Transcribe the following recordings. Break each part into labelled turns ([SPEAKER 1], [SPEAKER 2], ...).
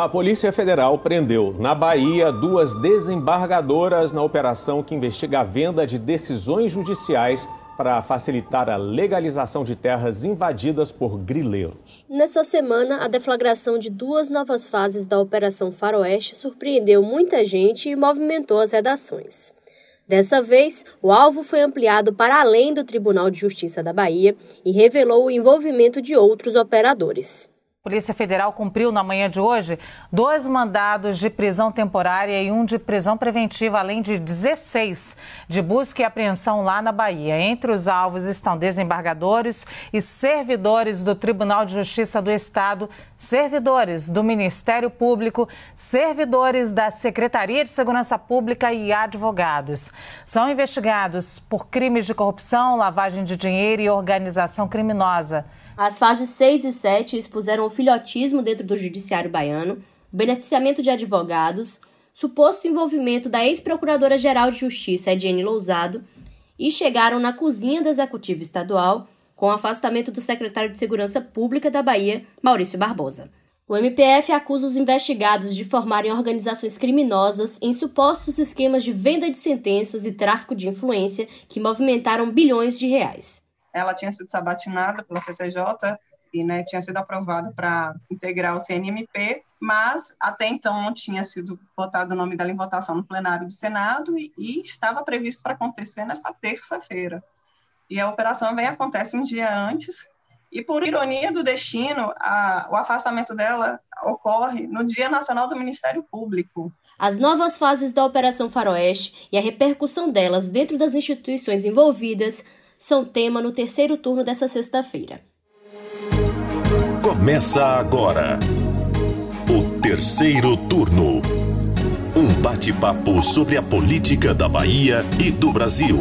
[SPEAKER 1] A Polícia Federal prendeu na Bahia duas desembargadoras na operação que investiga a venda de decisões judiciais para facilitar a legalização de terras invadidas por grileiros.
[SPEAKER 2] Nessa semana, a deflagração de duas novas fases da Operação Faroeste surpreendeu muita gente e movimentou as redações. Dessa vez, o alvo foi ampliado para além do Tribunal de Justiça da Bahia e revelou o envolvimento de outros operadores.
[SPEAKER 3] Polícia Federal cumpriu na manhã de hoje dois mandados de prisão temporária e um de prisão preventiva, além de 16 de busca e apreensão lá na Bahia. Entre os alvos estão desembargadores e servidores do Tribunal de Justiça do Estado, servidores do Ministério Público, servidores da Secretaria de Segurança Pública e advogados. São investigados por crimes de corrupção, lavagem de dinheiro e organização criminosa.
[SPEAKER 2] As fases 6 e 7 expuseram o filhotismo dentro do judiciário baiano, beneficiamento de advogados, suposto envolvimento da ex-procuradora-geral de Justiça, Ediane Lousado, e chegaram na cozinha do Executivo Estadual, com o afastamento do secretário de Segurança Pública da Bahia, Maurício Barbosa. O MPF acusa os investigados de formarem organizações criminosas em supostos esquemas de venda de sentenças e tráfico de influência que movimentaram bilhões de reais
[SPEAKER 4] ela tinha sido sabatinada pela CCJ e né, tinha sido aprovada para integrar o CNMP, mas até então não tinha sido botado o nome dela em votação no plenário do Senado e, e estava previsto para acontecer nesta terça-feira. E a operação vem acontece um dia antes, e por ironia do destino, a, o afastamento dela ocorre no Dia Nacional do Ministério Público.
[SPEAKER 2] As novas fases da Operação Faroeste e a repercussão delas dentro das instituições envolvidas são tema no terceiro turno dessa sexta-feira.
[SPEAKER 5] Começa agora o terceiro turno. Um bate-papo sobre a política da Bahia e do Brasil.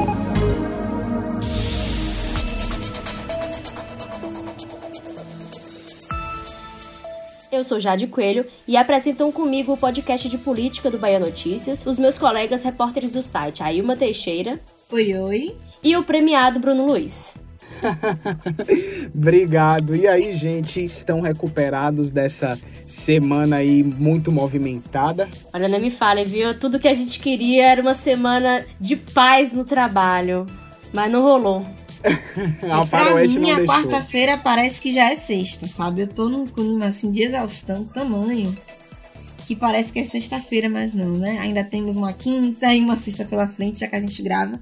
[SPEAKER 2] Eu sou Jade Coelho e apresentam comigo o podcast de política do Bahia Notícias os meus colegas repórteres do site Ailma Teixeira.
[SPEAKER 6] Oi, oi
[SPEAKER 2] e o premiado Bruno Luiz.
[SPEAKER 7] Obrigado. E aí, gente, estão recuperados dessa semana aí muito movimentada?
[SPEAKER 2] Olha, não me fale, viu? Tudo que a gente queria era uma semana de paz no trabalho, mas não rolou.
[SPEAKER 6] a pra mim, a quarta-feira parece que já é sexta, sabe? Eu tô num clima assim de exaustão tamanho que parece que é sexta-feira, mas não, né? Ainda temos uma quinta e uma sexta pela frente, já que a gente grava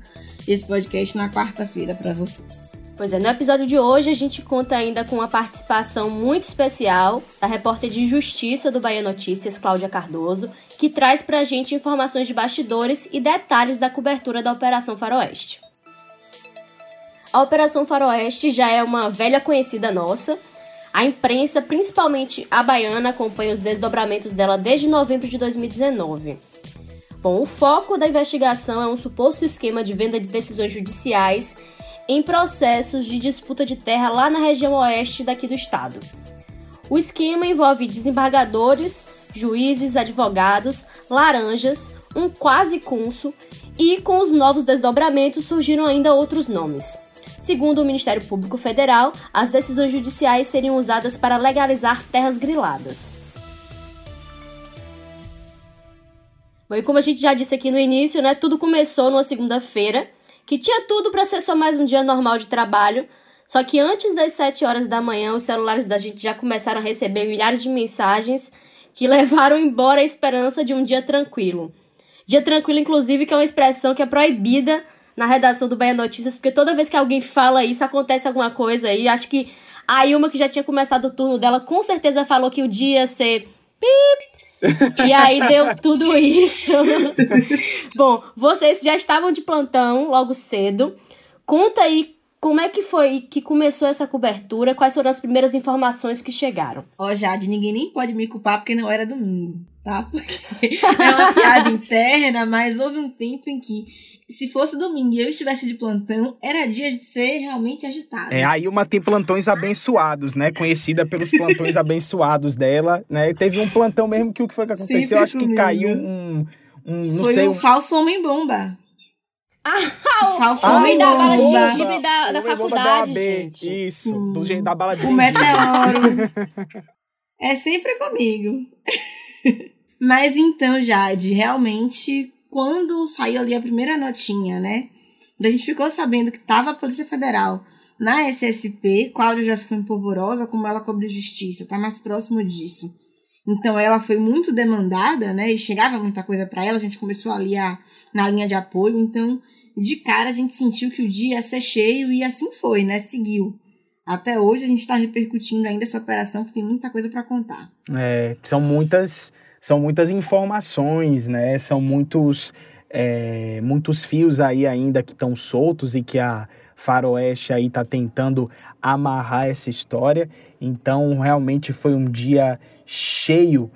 [SPEAKER 6] esse podcast na quarta-feira para vocês.
[SPEAKER 2] Pois é, no episódio de hoje a gente conta ainda com uma participação muito especial da repórter de Justiça do Bahia Notícias, Cláudia Cardoso, que traz pra gente informações de bastidores e detalhes da cobertura da Operação Faroeste. A Operação Faroeste já é uma velha conhecida nossa, a imprensa, principalmente a baiana, acompanha os desdobramentos dela desde novembro de 2019. Bom, o foco da investigação é um suposto esquema de venda de decisões judiciais em processos de disputa de terra lá na região oeste daqui do estado. O esquema envolve desembargadores, juízes, advogados, laranjas, um quase cunso e com os novos desdobramentos surgiram ainda outros nomes. Segundo o Ministério Público Federal, as decisões judiciais seriam usadas para legalizar terras griladas. Bom, e como a gente já disse aqui no início, né, tudo começou numa segunda-feira, que tinha tudo para ser só mais um dia normal de trabalho, só que antes das 7 horas da manhã, os celulares da gente já começaram a receber milhares de mensagens que levaram embora a esperança de um dia tranquilo. Dia tranquilo, inclusive, que é uma expressão que é proibida na redação do Bahia Notícias, porque toda vez que alguém fala isso, acontece alguma coisa aí. Acho que a Ilma, que já tinha começado o turno dela, com certeza falou que o dia ia ser pip. E aí deu tudo isso. Bom, vocês já estavam de plantão logo cedo. Conta aí como é que foi que começou essa cobertura? Quais foram as primeiras informações que chegaram?
[SPEAKER 6] Ó, oh, Jade, ninguém nem pode me culpar porque não era domingo, tá? Porque é uma piada interna, mas houve um tempo em que se fosse domingo e eu estivesse de plantão, era dia de ser realmente agitado.
[SPEAKER 7] É, aí uma tem plantões abençoados, né? Conhecida pelos plantões abençoados dela, né? Teve um plantão mesmo que o que foi que aconteceu? Sempre Acho comigo. que caiu um, um não
[SPEAKER 6] foi
[SPEAKER 7] sei,
[SPEAKER 6] um, um falso homem-bomba.
[SPEAKER 2] Ah, o falso ah, homem da bala de gengibre da, da faculdade,
[SPEAKER 7] da gente. Isso, do jeito da bala de
[SPEAKER 6] O meteoro. é sempre comigo. Mas então, Jade, realmente, quando saiu ali a primeira notinha, né? A gente ficou sabendo que tava a Polícia Federal na SSP, Cláudia já ficou empolvorosa, como ela cobre justiça, tá mais próximo disso. Então ela foi muito demandada, né? E chegava muita coisa para ela, a gente começou ali a, na linha de apoio, então de cara a gente sentiu que o dia ia ser cheio e assim foi, né? Seguiu. Até hoje a gente está repercutindo ainda essa operação que tem muita coisa para contar.
[SPEAKER 7] É, são muitas, são muitas informações, né? São muitos, é, muitos fios aí ainda que estão soltos e que a Faroeste aí está tentando amarrar essa história. Então, realmente foi um dia cheio.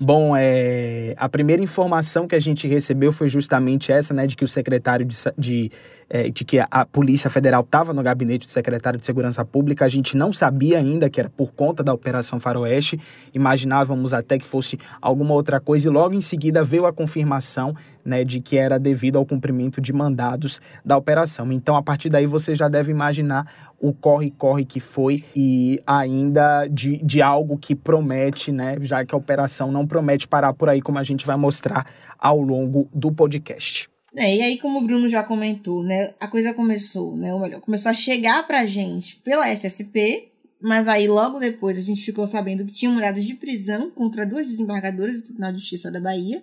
[SPEAKER 7] Bom, é, a primeira informação que a gente recebeu foi justamente essa, né, de que o secretário de, de é, de que a Polícia Federal estava no gabinete do secretário de Segurança Pública. A gente não sabia ainda que era por conta da Operação Faroeste, imaginávamos até que fosse alguma outra coisa, e logo em seguida veio a confirmação né, de que era devido ao cumprimento de mandados da operação. Então, a partir daí, você já deve imaginar o corre-corre que foi e ainda de, de algo que promete, né, já que a operação não promete parar por aí, como a gente vai mostrar ao longo do podcast.
[SPEAKER 6] É, e aí, como o Bruno já comentou, né, a coisa começou, né, ou melhor, começou a chegar pra gente pela SSP, mas aí logo depois a gente ficou sabendo que tinham mandados de prisão contra duas desembargadoras do Tribunal de Justiça da Bahia,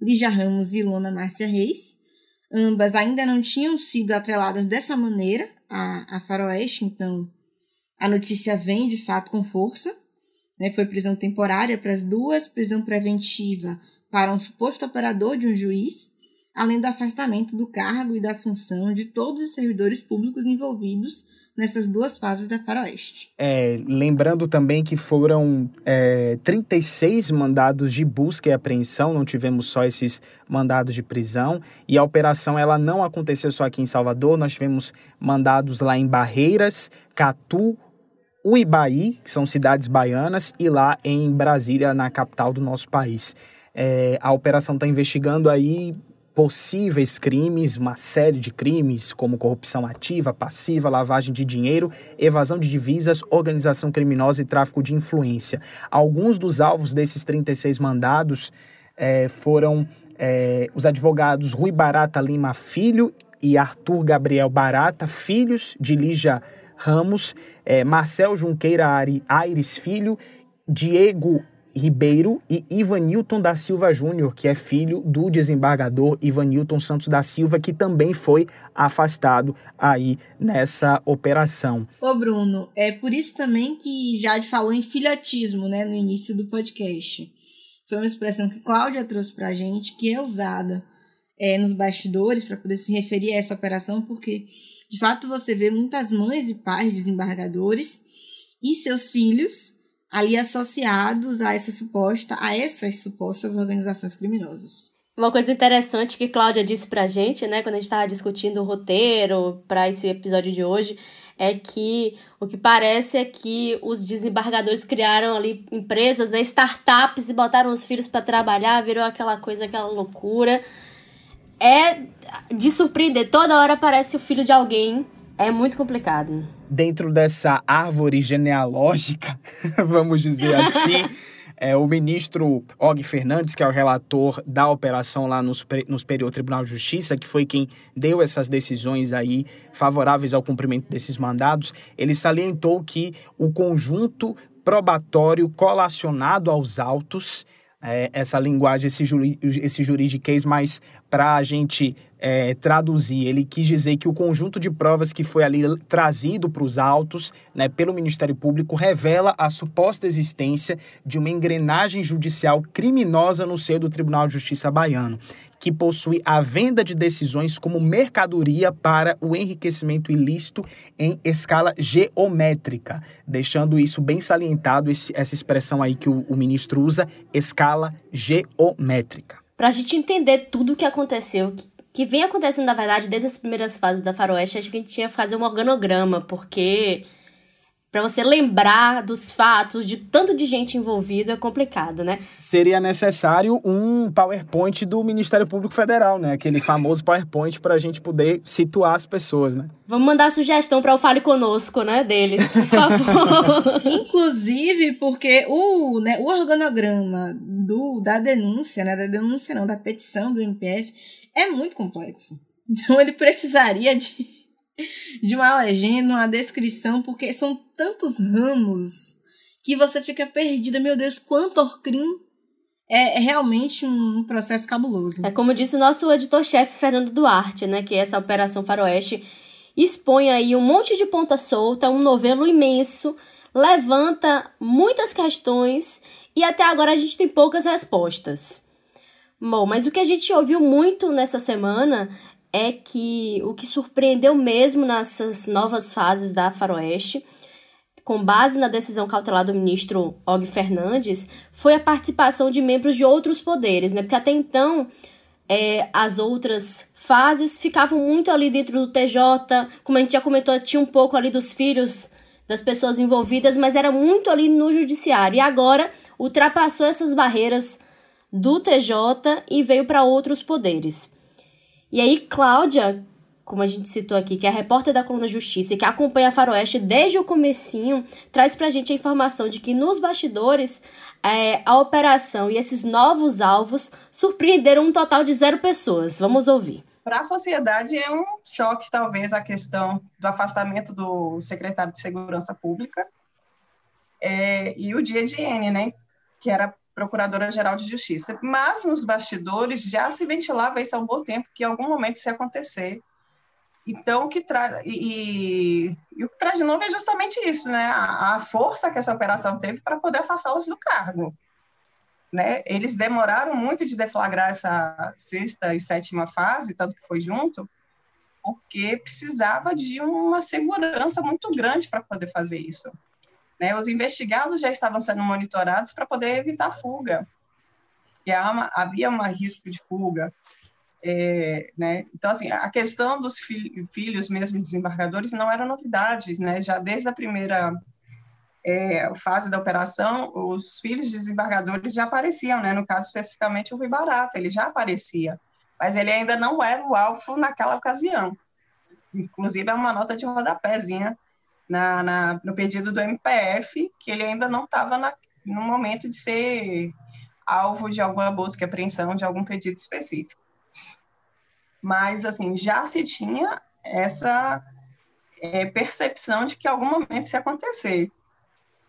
[SPEAKER 6] Lígia Ramos e Lona Márcia Reis. Ambas ainda não tinham sido atreladas dessa maneira a, a Faroeste, então a notícia vem de fato com força. Né, foi prisão temporária para as duas, prisão preventiva para um suposto operador de um juiz além do afastamento do cargo e da função de todos os servidores públicos envolvidos nessas duas fases da Faroeste.
[SPEAKER 7] É, lembrando também que foram é, 36 mandados de busca e apreensão, não tivemos só esses mandados de prisão, e a operação ela não aconteceu só aqui em Salvador, nós tivemos mandados lá em Barreiras, Catu, Uibaí, que são cidades baianas, e lá em Brasília, na capital do nosso país. É, a operação está investigando aí possíveis crimes, uma série de crimes, como corrupção ativa, passiva, lavagem de dinheiro, evasão de divisas, organização criminosa e tráfico de influência. Alguns dos alvos desses 36 mandados é, foram é, os advogados Rui Barata Lima Filho e Arthur Gabriel Barata, filhos de Lígia Ramos, é, Marcel Junqueira Aires Filho, Diego Ribeiro e Ivanilton da Silva Júnior, que é filho do desembargador Ivanilton Santos da Silva, que também foi afastado aí nessa operação.
[SPEAKER 6] Ô Bruno, é por isso também que Jade falou em filhotismo, né, no início do podcast. Foi uma expressão que Cláudia trouxe pra gente, que é usada é, nos bastidores para poder se referir a essa operação, porque de fato você vê muitas mães e pais de desembargadores e seus filhos ali associados a essa suposta, a essas supostas organizações criminosas.
[SPEAKER 2] Uma coisa interessante que Cláudia disse pra gente, né, quando a gente estava discutindo o roteiro para esse episódio de hoje, é que o que parece é que os desembargadores criaram ali empresas, né, startups e botaram os filhos para trabalhar, virou aquela coisa, aquela loucura. É de surpreender, toda hora aparece o filho de alguém é muito complicado.
[SPEAKER 7] Dentro dessa árvore genealógica, vamos dizer assim, é, o ministro Og Fernandes, que é o relator da operação lá no, no Superior Tribunal de Justiça, que foi quem deu essas decisões aí favoráveis ao cumprimento desses mandados, ele salientou que o conjunto probatório colacionado aos autos é, essa linguagem, esse, juri, esse juridiquês mais para a gente é, traduzir. Ele quis dizer que o conjunto de provas que foi ali trazido para os autos né, pelo Ministério Público revela a suposta existência de uma engrenagem judicial criminosa no seio do Tribunal de Justiça baiano que possui a venda de decisões como mercadoria para o enriquecimento ilícito em escala geométrica, deixando isso bem salientado, esse, essa expressão aí que o, o ministro usa, escala geométrica.
[SPEAKER 2] Para a gente entender tudo o que aconteceu, que, vem acontecendo, na verdade, desde as primeiras fases da Faroeste, acho que a gente tinha que fazer um organograma, porque para você lembrar dos fatos, de tanto de gente envolvida, é complicado, né?
[SPEAKER 7] Seria necessário um PowerPoint do Ministério Público Federal, né? Aquele famoso PowerPoint para a gente poder situar as pessoas, né?
[SPEAKER 2] Vamos mandar sugestão para o Fale Conosco, né, deles, por favor.
[SPEAKER 6] Inclusive porque o, né, o organograma do, da denúncia, né, da denúncia não, da petição do MPF é muito complexo. Então ele precisaria de de uma legenda, uma descrição, porque são tantos ramos que você fica perdida. Meu Deus, quanto Orcrim é, é realmente um processo cabuloso.
[SPEAKER 2] É como disse o nosso editor-chefe Fernando Duarte, né, que essa Operação Faroeste expõe aí um monte de ponta solta, um novelo imenso, levanta muitas questões e até agora a gente tem poucas respostas. Bom, mas o que a gente ouviu muito nessa semana é que o que surpreendeu mesmo nessas novas fases da Faroeste, com base na decisão cautelar do ministro Og Fernandes, foi a participação de membros de outros poderes, né? Porque até então é, as outras fases ficavam muito ali dentro do TJ, como a gente já comentou, tinha um pouco ali dos filhos das pessoas envolvidas, mas era muito ali no judiciário. E agora ultrapassou essas barreiras do TJ e veio para outros poderes. E aí, Cláudia, como a gente citou aqui, que é a repórter da Coluna Justiça e que acompanha a Faroeste desde o comecinho, traz pra gente a informação de que nos bastidores é, a operação e esses novos alvos surpreenderam um total de zero pessoas. Vamos ouvir.
[SPEAKER 4] Para a sociedade é um choque, talvez, a questão do afastamento do secretário de Segurança Pública é, e o dia de N, né, que era Procuradora-Geral de Justiça. Mas nos bastidores já se ventilava isso há um bom tempo, que em algum momento isso ia acontecer. Então, o que traz. E, e, o que traz de novo é justamente isso, né? A, a força que essa operação teve para poder afastá-los do cargo. Né? Eles demoraram muito de deflagrar essa sexta e sétima fase, tanto que foi junto, porque precisava de uma segurança muito grande para poder fazer isso. Né? Os investigados já estavam sendo monitorados para poder evitar fuga. E uma, havia um risco de fuga. É, né? Então, assim, a questão dos filhos mesmo desembargadores não era novidade, né? Já desde a primeira é, fase da operação, os filhos desembargadores já apareciam, né? No caso, especificamente, o Rui Barata, ele já aparecia, mas ele ainda não era o alvo naquela ocasião. Inclusive, é uma nota de rodapézinha na, na, no pedido do MPF, que ele ainda não estava no momento de ser alvo de alguma busca e apreensão de algum pedido específico. Mas, assim, já se tinha essa é, percepção de que algum momento isso ia acontecer.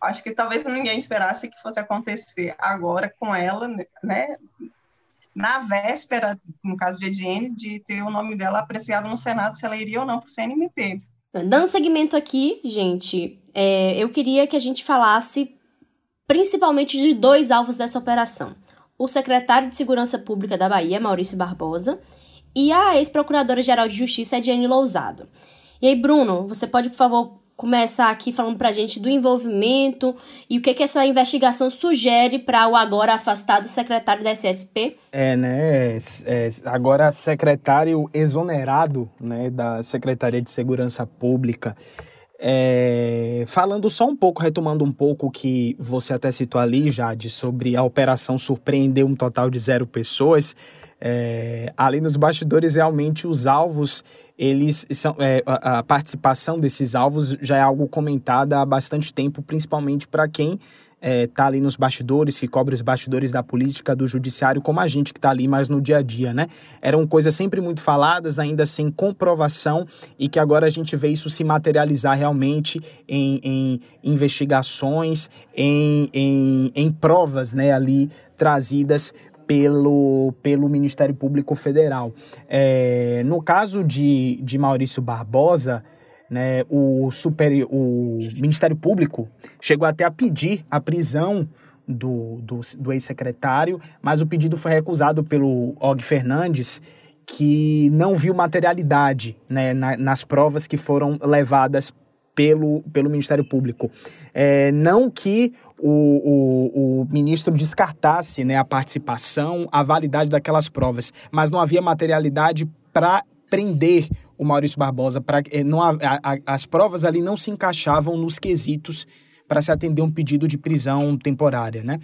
[SPEAKER 4] Acho que talvez ninguém esperasse que fosse acontecer agora com ela, né? Na véspera, no caso de Ediene, de ter o nome dela apreciado no Senado, se ela iria ou não para o CNMP.
[SPEAKER 2] Dando seguimento aqui, gente, é, eu queria que a gente falasse principalmente de dois alvos dessa operação: o secretário de Segurança Pública da Bahia, Maurício Barbosa, e a ex-procuradora-geral de Justiça, Ediane Lousado. E aí, Bruno, você pode, por favor, começar aqui falando para a gente do envolvimento e o que, que essa investigação sugere para o agora afastado secretário da SSP?
[SPEAKER 7] É, né? É, agora secretário exonerado né, da Secretaria de Segurança Pública. É, falando só um pouco, retomando um pouco o que você até citou ali, Jade, sobre a operação surpreender um total de zero pessoas. É, ali nos bastidores, realmente, os alvos, eles são. É, a, a, participação desses alvos já é algo comentado há bastante tempo, principalmente para quem é, ali nos bastidores, que cobre os bastidores da política, do judiciário, como a gente que está ali mais no dia a dia, né? Eram coisas sempre muito faladas, ainda sem comprovação, e que agora a gente vê isso se materializar realmente em, em investigações, em, em, em provas, né, ali trazidas pelo, pelo Ministério Público Federal. É, no caso de, de Maurício Barbosa, né, o, super, o Ministério Público chegou até a pedir a prisão do, do, do ex-secretário, mas o pedido foi recusado pelo Og Fernandes, que não viu materialidade né, na, nas provas que foram levadas pelo, pelo Ministério Público. É, não que o, o, o, ministro descartasse né, a participação, a validade daquelas provas, mas não havia materialidade para prender o Maurício Barbosa, pra, é, não, a, a, as provas ali não se encaixavam nos quesitos para se atender um pedido de prisão temporária. Né?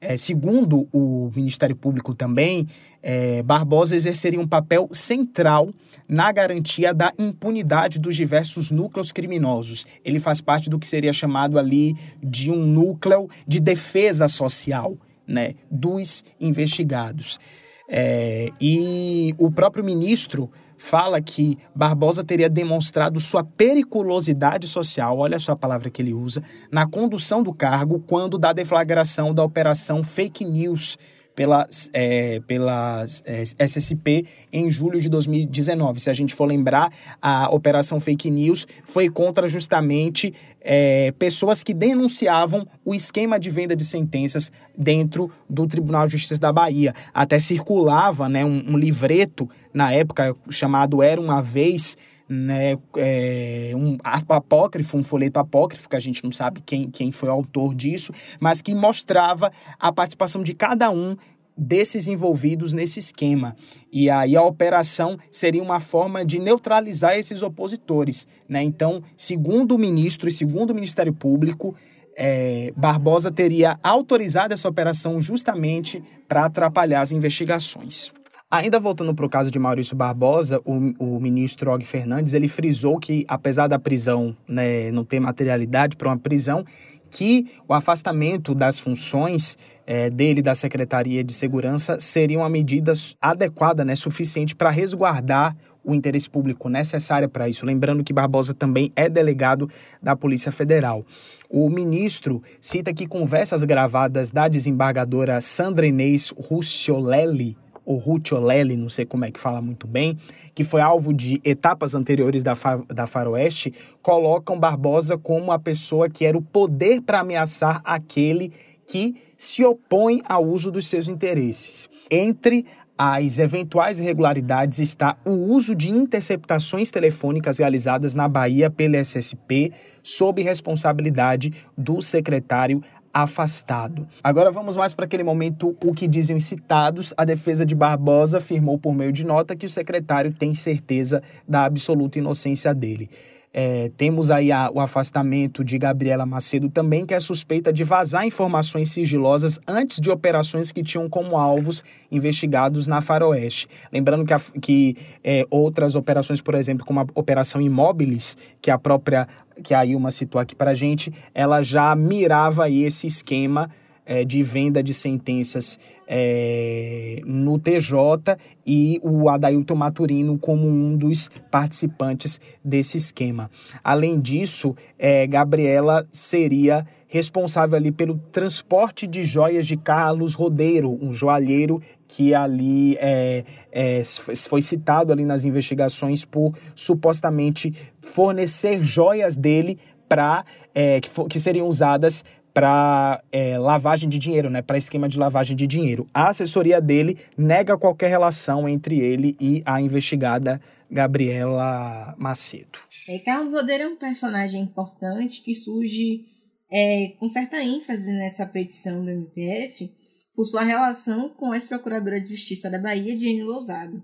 [SPEAKER 7] É, segundo o Ministério Público também, é, Barbosa exerceria um papel central na garantia da impunidade dos diversos núcleos criminosos. Ele faz parte do que seria chamado ali de um núcleo de defesa social né, dos investigados. É, e o próprio ministro fala que Barbosa teria demonstrado sua periculosidade social, olha só a palavra que ele usa, na condução do cargo quando da deflagração da operação Fake News pela, é, pela é, SSP em julho de 2019. Se a gente for lembrar, a Operação Fake News foi contra justamente é, pessoas que denunciavam o esquema de venda de sentenças dentro do Tribunal de Justiça da Bahia. Até circulava né, um, um livreto, na época, chamado Era Uma Vez, né, é, um apócrifo, um folheto apócrifo, que a gente não sabe quem, quem foi o autor disso, mas que mostrava a participação de cada um desses envolvidos nesse esquema. E aí a operação seria uma forma de neutralizar esses opositores. Né? Então, segundo o ministro e segundo o Ministério Público, é, Barbosa teria autorizado essa operação justamente para atrapalhar as investigações. Ainda voltando para o caso de Maurício Barbosa, o, o ministro Og Fernandes ele frisou que, apesar da prisão né, não ter materialidade para uma prisão, que o afastamento das funções é, dele da Secretaria de Segurança seria uma medida adequada, né, suficiente para resguardar o interesse público necessário para isso. Lembrando que Barbosa também é delegado da Polícia Federal. O ministro cita que conversas gravadas da desembargadora Sandra Inês Rucciolelli ou Rucciolelli, não sei como é que fala muito bem, que foi alvo de etapas anteriores da, fa da Faroeste, colocam Barbosa como a pessoa que era o poder para ameaçar aquele que se opõe ao uso dos seus interesses. Entre as eventuais irregularidades está o uso de interceptações telefônicas realizadas na Bahia pela SSP, sob responsabilidade do secretário afastado. Agora vamos mais para aquele momento o que dizem citados. A defesa de Barbosa afirmou por meio de nota que o secretário tem certeza da absoluta inocência dele. É, temos aí a, o afastamento de Gabriela Macedo também, que é suspeita de vazar informações sigilosas antes de operações que tinham como alvos investigados na Faroeste. Lembrando que, a, que é, outras operações, por exemplo, como a Operação Imóveis, que a própria que a Ilma citou aqui para a gente, ela já mirava esse esquema é, de venda de sentenças é, no TJ e o Adailton Maturino como um dos participantes desse esquema. Além disso, é, Gabriela seria responsável ali pelo transporte de joias de Carlos Rodeiro, um joalheiro que ali é, é, foi citado ali nas investigações por supostamente fornecer joias dele para é, que, que seriam usadas para é, lavagem de dinheiro, né, para esquema de lavagem de dinheiro. A assessoria dele nega qualquer relação entre ele e a investigada Gabriela Macedo.
[SPEAKER 6] É, Carlos Rodeiro é um personagem importante que surge é, com certa ênfase nessa petição do MPF por sua relação com a ex-procuradora de Justiça da Bahia, Jane Lousado.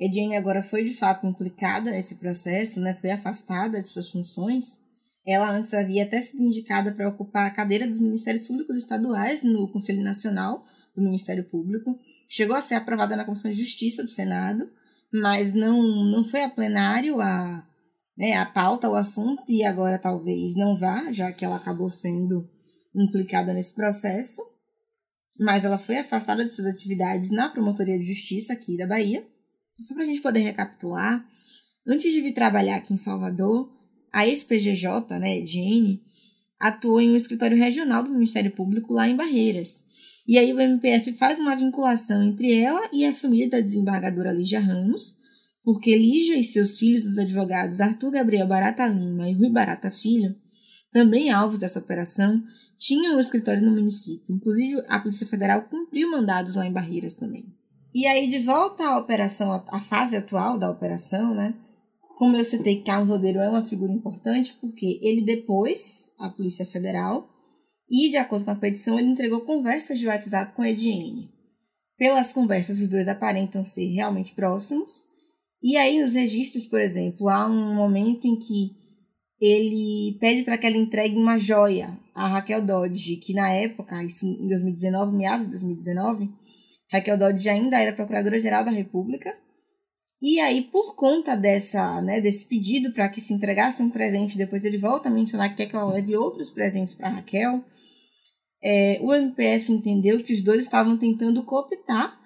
[SPEAKER 6] Jane agora foi de fato implicada nesse processo, né, foi afastada de suas funções, ela antes havia até sido indicada para ocupar a cadeira dos Ministérios Públicos Estaduais no Conselho Nacional do Ministério Público. Chegou a ser aprovada na Comissão de Justiça do Senado, mas não, não foi a plenário a, né, a pauta, o assunto, e agora talvez não vá, já que ela acabou sendo implicada nesse processo. Mas ela foi afastada de suas atividades na Promotoria de Justiça aqui da Bahia. Só para a gente poder recapitular, antes de vir trabalhar aqui em Salvador, a ex-PGJ, né, Jane, atuou em um escritório regional do Ministério Público lá em Barreiras. E aí o MPF faz uma vinculação entre ela e a família da desembargadora Lígia Ramos, porque Lígia e seus filhos, os advogados Arthur Gabriel Barata Lima e Rui Barata Filho, também alvos dessa operação, tinham um escritório no município. Inclusive, a Polícia Federal cumpriu mandados lá em Barreiras também. E aí, de volta à operação, à fase atual da operação, né? Como eu citei, Carlos Rodeiro é uma figura importante porque ele depois, a Polícia Federal, e de acordo com a petição, ele entregou conversas de WhatsApp com Ediene. Pelas conversas, os dois aparentam ser realmente próximos, E aí, nos registros, por exemplo, há um momento em que ele pede para que ela entregue uma joia a Raquel Dodge, que na época, isso em 2019, meados de 2019, Raquel Dodge ainda era procuradora-geral da República. E aí, por conta dessa, né, desse pedido para que se entregasse um presente, depois ele volta a mencionar que quer que ela leve outros presentes para Raquel, é, o MPF entendeu que os dois estavam tentando cooptar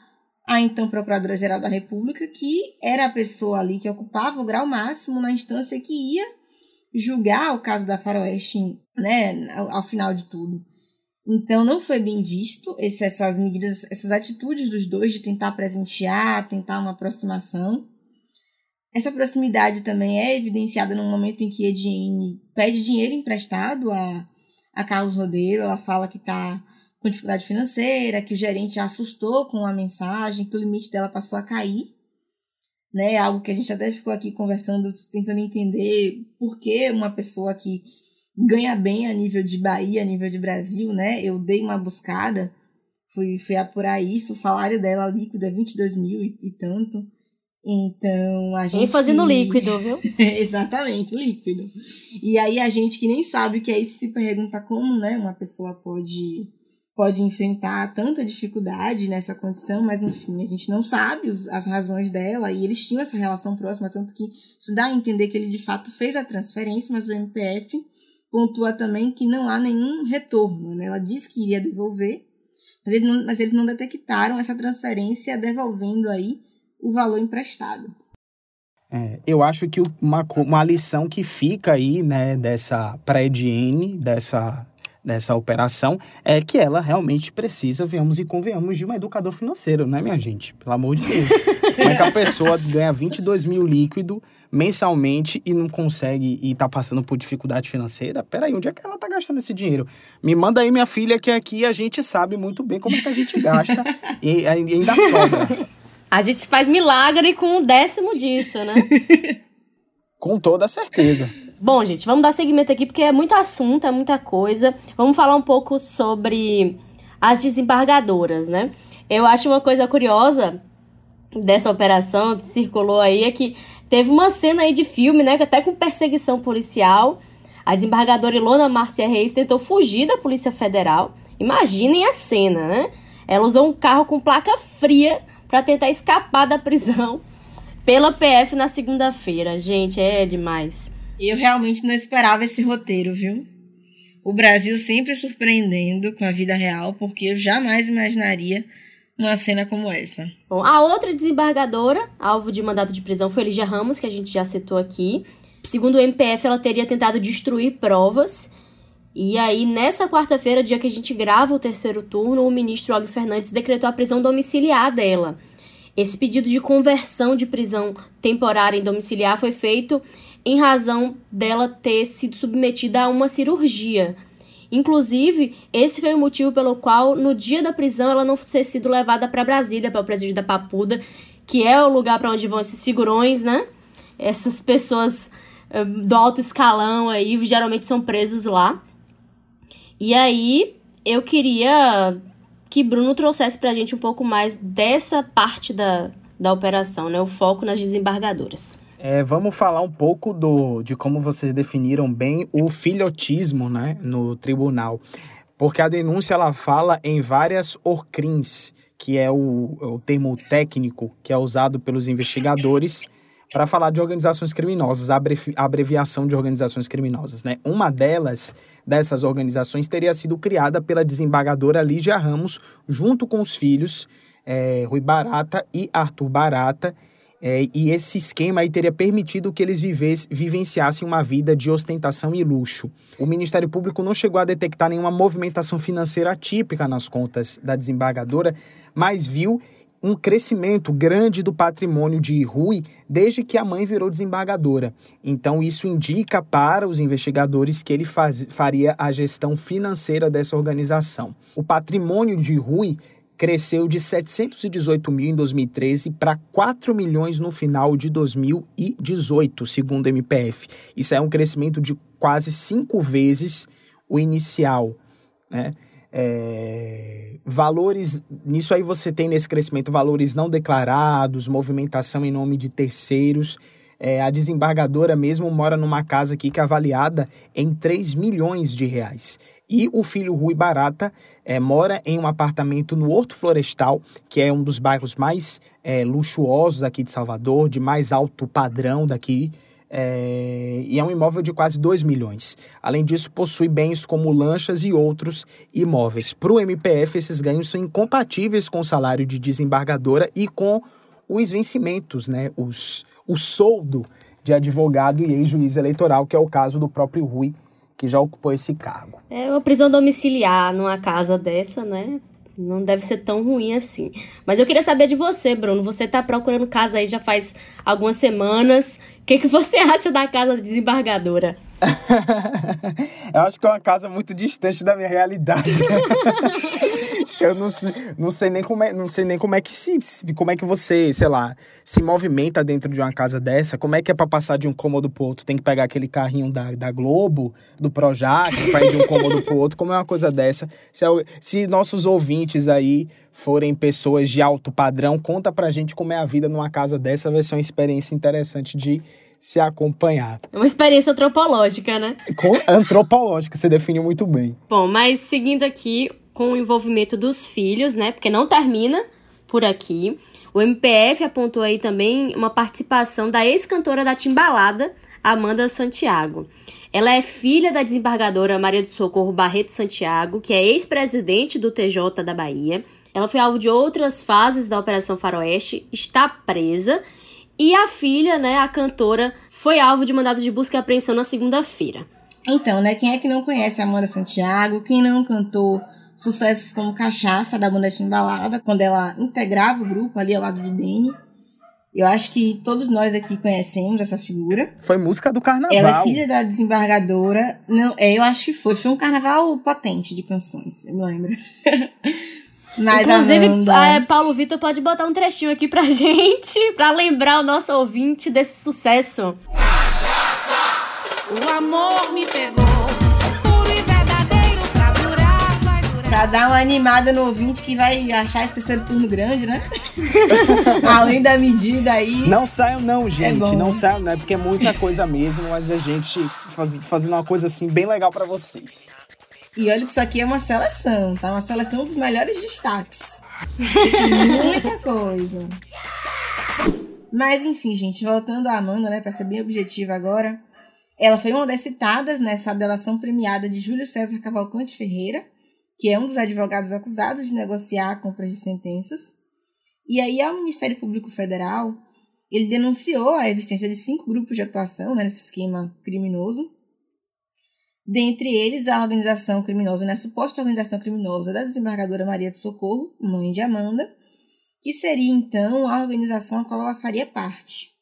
[SPEAKER 6] a então Procuradora-Geral da República, que era a pessoa ali que ocupava o grau máximo na instância que ia julgar o caso da Faroeste, né, ao, ao final de tudo. Então não foi bem visto esse, essas medidas, essas atitudes dos dois de tentar presentear, tentar uma aproximação. Essa proximidade também é evidenciada no momento em que Ediene pede dinheiro emprestado a, a Carlos Rodeiro. Ela fala que está com dificuldade financeira, que o gerente a assustou com a mensagem, que o limite dela passou a cair. Né? Algo que a gente até ficou aqui conversando, tentando entender por que uma pessoa que ganha bem a nível de Bahia, a nível de Brasil, né? Eu dei uma buscada, fui, fui apurar isso, o salário dela líquido é 22 mil e, e tanto. Então, a gente.
[SPEAKER 2] ênfase no líquido, viu?
[SPEAKER 6] Exatamente, líquido. E aí, a gente que nem sabe o que é isso se pergunta como, né, uma pessoa pode, pode enfrentar tanta dificuldade nessa condição, mas enfim, a gente não sabe os, as razões dela e eles tinham essa relação próxima, tanto que isso dá a entender que ele de fato fez a transferência, mas o MPF pontua também que não há nenhum retorno. Né? Ela disse que iria devolver, mas eles, não, mas eles não detectaram essa transferência devolvendo aí o valor emprestado.
[SPEAKER 7] É, eu acho que uma, uma lição que fica aí, né, dessa pré-Ediene, dessa, dessa operação, é que ela realmente precisa, venhamos e convenhamos, de um educador financeiro, né, minha gente? Pelo amor de Deus. Como é que a pessoa ganha 22 mil líquido mensalmente e não consegue e tá passando por dificuldade financeira, peraí, onde é que ela tá gastando esse dinheiro? Me manda aí minha filha, que aqui a gente sabe muito bem como é que a gente gasta e, ainda sobra.
[SPEAKER 2] A gente faz milagre com um décimo disso, né?
[SPEAKER 7] com toda certeza.
[SPEAKER 2] Bom, gente, vamos dar seguimento aqui porque é muito assunto, é muita coisa. Vamos falar um pouco sobre as desembargadoras, né? Eu acho uma coisa curiosa dessa operação que circulou aí é que Teve uma cena aí de filme, né, até com perseguição policial. A desembargadora Ilona Márcia Reis tentou fugir da Polícia Federal. Imaginem a cena, né? Ela usou um carro com placa fria para tentar escapar da prisão pela PF na segunda-feira. Gente, é demais.
[SPEAKER 6] Eu realmente não esperava esse roteiro, viu? O Brasil sempre surpreendendo com a vida real, porque eu jamais imaginaria uma cena como essa.
[SPEAKER 2] Bom, a outra desembargadora, alvo de mandato de prisão, foi Lígia Ramos, que a gente já citou aqui. Segundo o MPF, ela teria tentado destruir provas. E aí, nessa quarta-feira, dia que a gente grava o terceiro turno, o ministro Og Fernandes decretou a prisão domiciliar dela. Esse pedido de conversão de prisão temporária em domiciliar foi feito em razão dela ter sido submetida a uma cirurgia Inclusive, esse foi o motivo pelo qual, no dia da prisão, ela não ter sido levada para Brasília, para o presídio da Papuda, que é o lugar para onde vão esses figurões, né? Essas pessoas uh, do alto escalão aí, geralmente são presas lá. E aí, eu queria que Bruno trouxesse para a gente um pouco mais dessa parte da, da operação, né? O foco nas desembargadoras.
[SPEAKER 7] É, vamos falar um pouco do, de como vocês definiram bem o filhotismo né, no tribunal. Porque a denúncia ela fala em várias orcrins, que é o, o termo técnico que é usado pelos investigadores para falar de organizações criminosas, a abreviação de organizações criminosas. Né? Uma delas, dessas organizações, teria sido criada pela desembargadora Lígia Ramos, junto com os filhos é, Rui Barata e Arthur Barata, é, e esse esquema aí teria permitido que eles vivesse, vivenciassem uma vida de ostentação e luxo. O Ministério Público não chegou a detectar nenhuma movimentação financeira atípica nas contas da desembargadora, mas viu um crescimento grande do patrimônio de Rui desde que a mãe virou desembargadora. Então, isso indica para os investigadores que ele faz, faria a gestão financeira dessa organização. O patrimônio de Rui cresceu de 718 mil em 2013 para 4 milhões no final de 2018, segundo o MPF. Isso é um crescimento de quase cinco vezes o inicial. Né? É, valores, nisso aí você tem nesse crescimento valores não declarados, movimentação em nome de terceiros. É, a desembargadora mesmo mora numa casa aqui que é avaliada em 3 milhões de reais. E o filho Rui Barata é, mora em um apartamento no Horto Florestal, que é um dos bairros mais é, luxuosos aqui de Salvador, de mais alto padrão daqui. É, e é um imóvel de quase 2 milhões. Além disso, possui bens como lanchas e outros imóveis. Para o MPF, esses ganhos são incompatíveis com o salário de desembargadora e com os vencimentos, né? Os, o soldo de advogado e ex-juiz eleitoral, que é o caso do próprio Rui, que já ocupou esse cargo.
[SPEAKER 2] É uma prisão domiciliar numa casa dessa, né? Não deve ser tão ruim assim. Mas eu queria saber de você, Bruno. Você tá procurando casa aí já faz algumas semanas. O que, que você acha da casa desembargadora?
[SPEAKER 7] eu acho que é uma casa muito distante da minha realidade. eu não, não sei nem como é, não sei nem como é que se, como é que você, sei lá, se movimenta dentro de uma casa dessa. Como é que é para passar de um cômodo pro outro? Tem que pegar aquele carrinho da, da Globo, do Projac, para ir de um cômodo pro outro. Como é uma coisa dessa? Se, se nossos ouvintes aí forem pessoas de alto padrão, conta pra gente como é a vida numa casa dessa. Vai ser uma experiência interessante de se acompanhar.
[SPEAKER 2] É uma experiência antropológica, né?
[SPEAKER 7] Com, antropológica, você definiu muito bem.
[SPEAKER 2] Bom, mas seguindo aqui, com o envolvimento dos filhos, né? Porque não termina por aqui. O MPF apontou aí também uma participação da ex-cantora da Timbalada, Amanda Santiago. Ela é filha da desembargadora Maria do Socorro Barreto Santiago, que é ex-presidente do TJ da Bahia. Ela foi alvo de outras fases da Operação Faroeste, está presa. E a filha, né, a cantora, foi alvo de mandado de busca e apreensão na segunda-feira.
[SPEAKER 6] Então, né, quem é que não conhece a Amanda Santiago? Quem não cantou sucessos como Cachaça, da banda Timbalada, quando ela integrava o grupo ali ao lado de Dene. Eu acho que todos nós aqui conhecemos essa figura.
[SPEAKER 7] Foi música do carnaval.
[SPEAKER 6] Ela é filha da desembargadora. Não, é, eu acho que foi. Foi um carnaval potente de canções, eu me lembro.
[SPEAKER 2] Mas Inclusive, Amanda... é, Paulo Vitor pode botar um trechinho aqui pra gente, pra lembrar o nosso ouvinte desse sucesso. Cachaça!
[SPEAKER 6] O amor me pegou. Pra dar uma animada no ouvinte que vai achar esse terceiro turno grande, né? Além da medida aí.
[SPEAKER 7] Não saiam, não, gente. É não saiam, não. É porque é muita coisa mesmo, mas a gente faz, fazendo uma coisa assim bem legal para vocês.
[SPEAKER 6] E olha que isso aqui é uma seleção, tá? Uma seleção dos melhores destaques. Muita coisa. Mas enfim, gente, voltando à Amanda, né, para ser bem objetiva agora, ela foi uma das citadas nessa delação premiada de Júlio César Cavalcante Ferreira, que é um dos advogados acusados de negociar compras de sentenças. E aí, ao Ministério Público Federal, ele denunciou a existência de cinco grupos de atuação né, nesse esquema criminoso. Dentre eles, a organização criminosa, né, a suposta organização criminosa da desembargadora Maria do Socorro, mãe de Amanda, que seria então a organização a qual ela faria parte.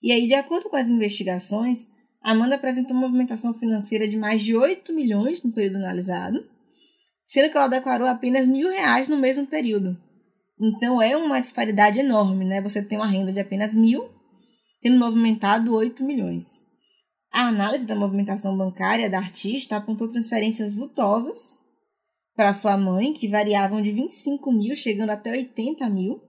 [SPEAKER 6] E aí, de acordo com as investigações, Amanda apresentou uma movimentação financeira de mais de 8 milhões no período analisado, sendo que ela declarou apenas mil reais no mesmo período. Então é uma disparidade enorme, né? Você tem uma renda de apenas mil, tendo movimentado 8 milhões. A análise da movimentação bancária da artista apontou transferências vultosas para sua mãe, que variavam de 25 mil, chegando até 80 mil.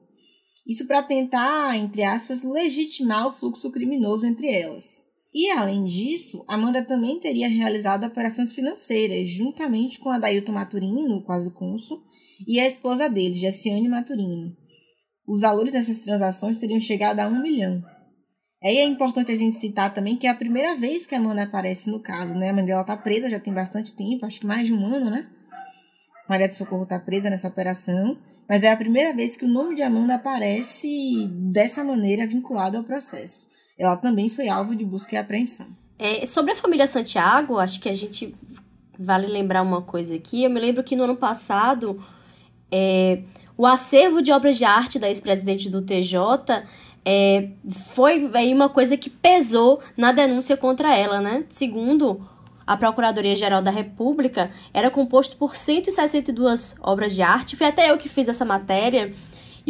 [SPEAKER 6] Isso para tentar, entre aspas, legitimar o fluxo criminoso entre elas. E, além disso, Amanda também teria realizado operações financeiras, juntamente com Adailton Maturino, quase cônsul, e a esposa dele, Jessiane Maturino. Os valores dessas transações teriam chegado a um milhão. Aí é importante a gente citar também que é a primeira vez que a Amanda aparece no caso, né? A mãe dela tá presa já tem bastante tempo, acho que mais de um ano, né? Maria do Socorro tá presa nessa operação, mas é a primeira vez que o nome de Amanda aparece dessa maneira vinculado ao processo ela também foi alvo de busca e apreensão.
[SPEAKER 2] É, sobre a família Santiago, acho que a gente vale lembrar uma coisa aqui. Eu me lembro que no ano passado, é, o acervo de obras de arte da ex-presidente do TJ é, foi aí uma coisa que pesou na denúncia contra ela, né? Segundo a Procuradoria-Geral da República, era composto por 162 obras de arte. Foi até eu que fiz essa matéria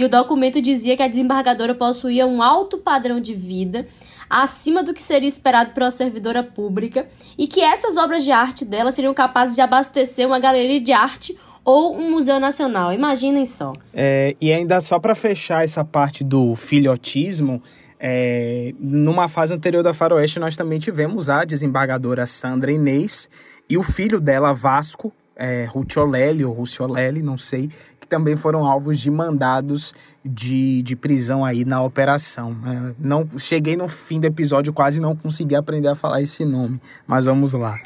[SPEAKER 2] e o documento dizia que a desembargadora possuía um alto padrão de vida, acima do que seria esperado por uma servidora pública, e que essas obras de arte dela seriam capazes de abastecer uma galeria de arte ou um museu nacional. Imaginem só.
[SPEAKER 7] É, e ainda só para fechar essa parte do filhotismo, é, numa fase anterior da Faroeste, nós também tivemos a desembargadora Sandra Inês e o filho dela, Vasco, é, Rucciolelli ou Rucciolelli, não sei, que também foram alvos de mandados de, de prisão aí na operação. É, não Cheguei no fim do episódio, quase não consegui aprender a falar esse nome, mas vamos lá.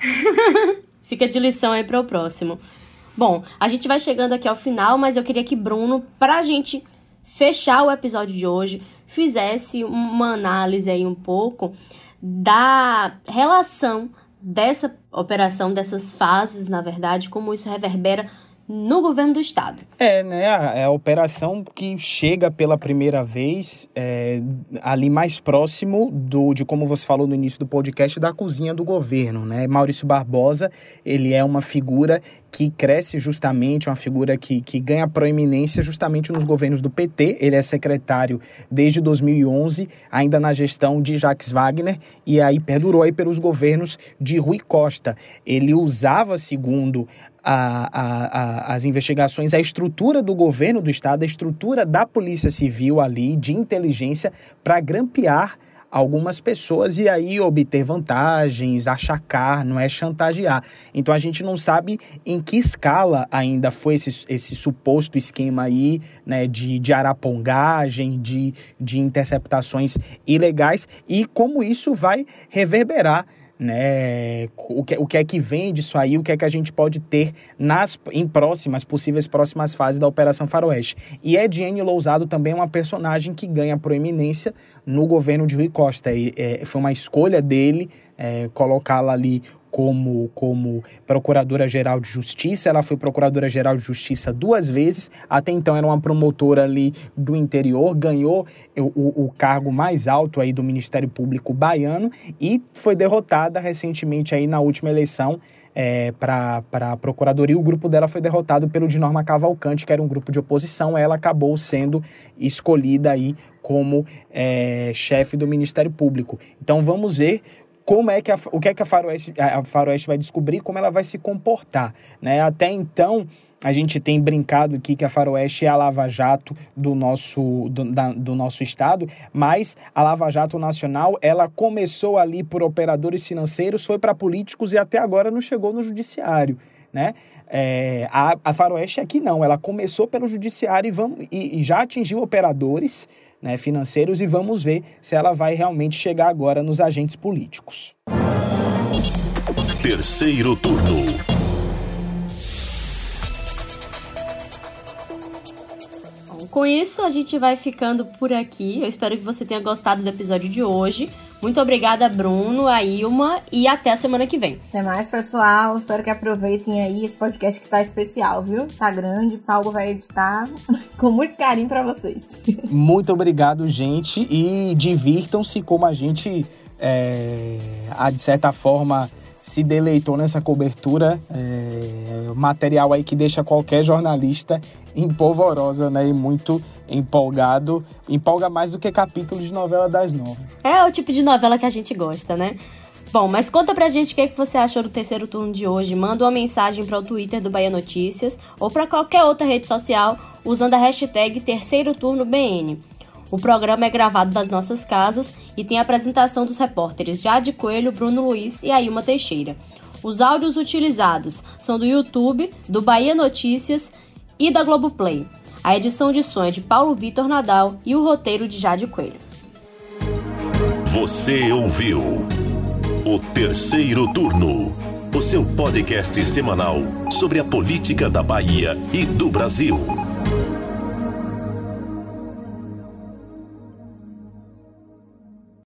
[SPEAKER 2] Fica de lição aí para o próximo. Bom, a gente vai chegando aqui ao final, mas eu queria que Bruno, para a gente fechar o episódio de hoje, fizesse uma análise aí um pouco da relação dessa operação, dessas fases, na verdade, como isso reverbera no governo do estado.
[SPEAKER 7] É, né? A, a operação que chega pela primeira vez é, ali mais próximo do de como você falou no início do podcast da cozinha do governo, né? Maurício Barbosa, ele é uma figura que cresce justamente, uma figura que, que ganha proeminência justamente nos governos do PT. Ele é secretário desde 2011, ainda na gestão de Jacques Wagner, e aí perdurou aí pelos governos de Rui Costa. Ele usava, segundo a, a, as investigações, a estrutura do governo do Estado, a estrutura da Polícia Civil ali, de inteligência, para grampear algumas pessoas e aí obter vantagens, achacar, não é chantagear. Então a gente não sabe em que escala ainda foi esse, esse suposto esquema aí, né, de, de arapongagem, de, de interceptações ilegais e como isso vai reverberar né? O que, o que é que vem disso aí, o que é que a gente pode ter nas em próximas, possíveis próximas fases da Operação Faroeste. E Ediene Lousado também é uma personagem que ganha proeminência no governo de Rui Costa. E, é, foi uma escolha dele é, colocá-la ali como, como Procuradora-Geral de Justiça. Ela foi Procuradora-Geral de Justiça duas vezes. Até então era uma promotora ali do interior, ganhou o, o cargo mais alto aí do Ministério Público baiano e foi derrotada recentemente aí na última eleição é, para a Procuradoria. O grupo dela foi derrotado pelo de Norma Cavalcante, que era um grupo de oposição. Ela acabou sendo escolhida aí como é, chefe do Ministério Público. Então vamos ver como é que a, o que é que a Faroeste, a Faroeste vai descobrir, como ela vai se comportar, né? Até então, a gente tem brincado aqui que a Faroeste é a Lava Jato do nosso, do, da, do nosso estado, mas a Lava Jato Nacional, ela começou ali por operadores financeiros, foi para políticos e até agora não chegou no judiciário, né? É, a, a Faroeste aqui não, ela começou pelo judiciário e, vamos, e, e já atingiu operadores, né, financeiros e vamos ver se ela vai realmente chegar agora nos agentes políticos.
[SPEAKER 5] Terceiro turno.
[SPEAKER 2] Com isso, a gente vai ficando por aqui. Eu espero que você tenha gostado do episódio de hoje. Muito obrigada, Bruno, a Ilma, e até a semana que vem.
[SPEAKER 6] Até mais, pessoal. Espero que aproveitem aí esse podcast que tá especial, viu? Tá grande, Paulo vai editar com muito carinho para vocês.
[SPEAKER 7] Muito obrigado, gente, e divirtam-se como a gente, é, de certa forma, se deleitou nessa cobertura, é, material aí que deixa qualquer jornalista empolvorosa, né, e muito empolgado, empolga mais do que capítulo de novela das nove.
[SPEAKER 2] É o tipo de novela que a gente gosta, né? Bom, mas conta pra gente o que, é que você achou do terceiro turno de hoje. Manda uma mensagem para o Twitter do Bahia Notícias ou para qualquer outra rede social usando a hashtag Terceiro Turno BN. O programa é gravado das nossas casas e tem a apresentação dos repórteres Jade Coelho, Bruno Luiz e Ailma Teixeira. Os áudios utilizados são do YouTube, do Bahia Notícias e da Globoplay. A edição de som é de Paulo Vitor Nadal e o roteiro de Jade Coelho.
[SPEAKER 5] Você ouviu o terceiro turno, o seu podcast semanal sobre a política da Bahia e do Brasil.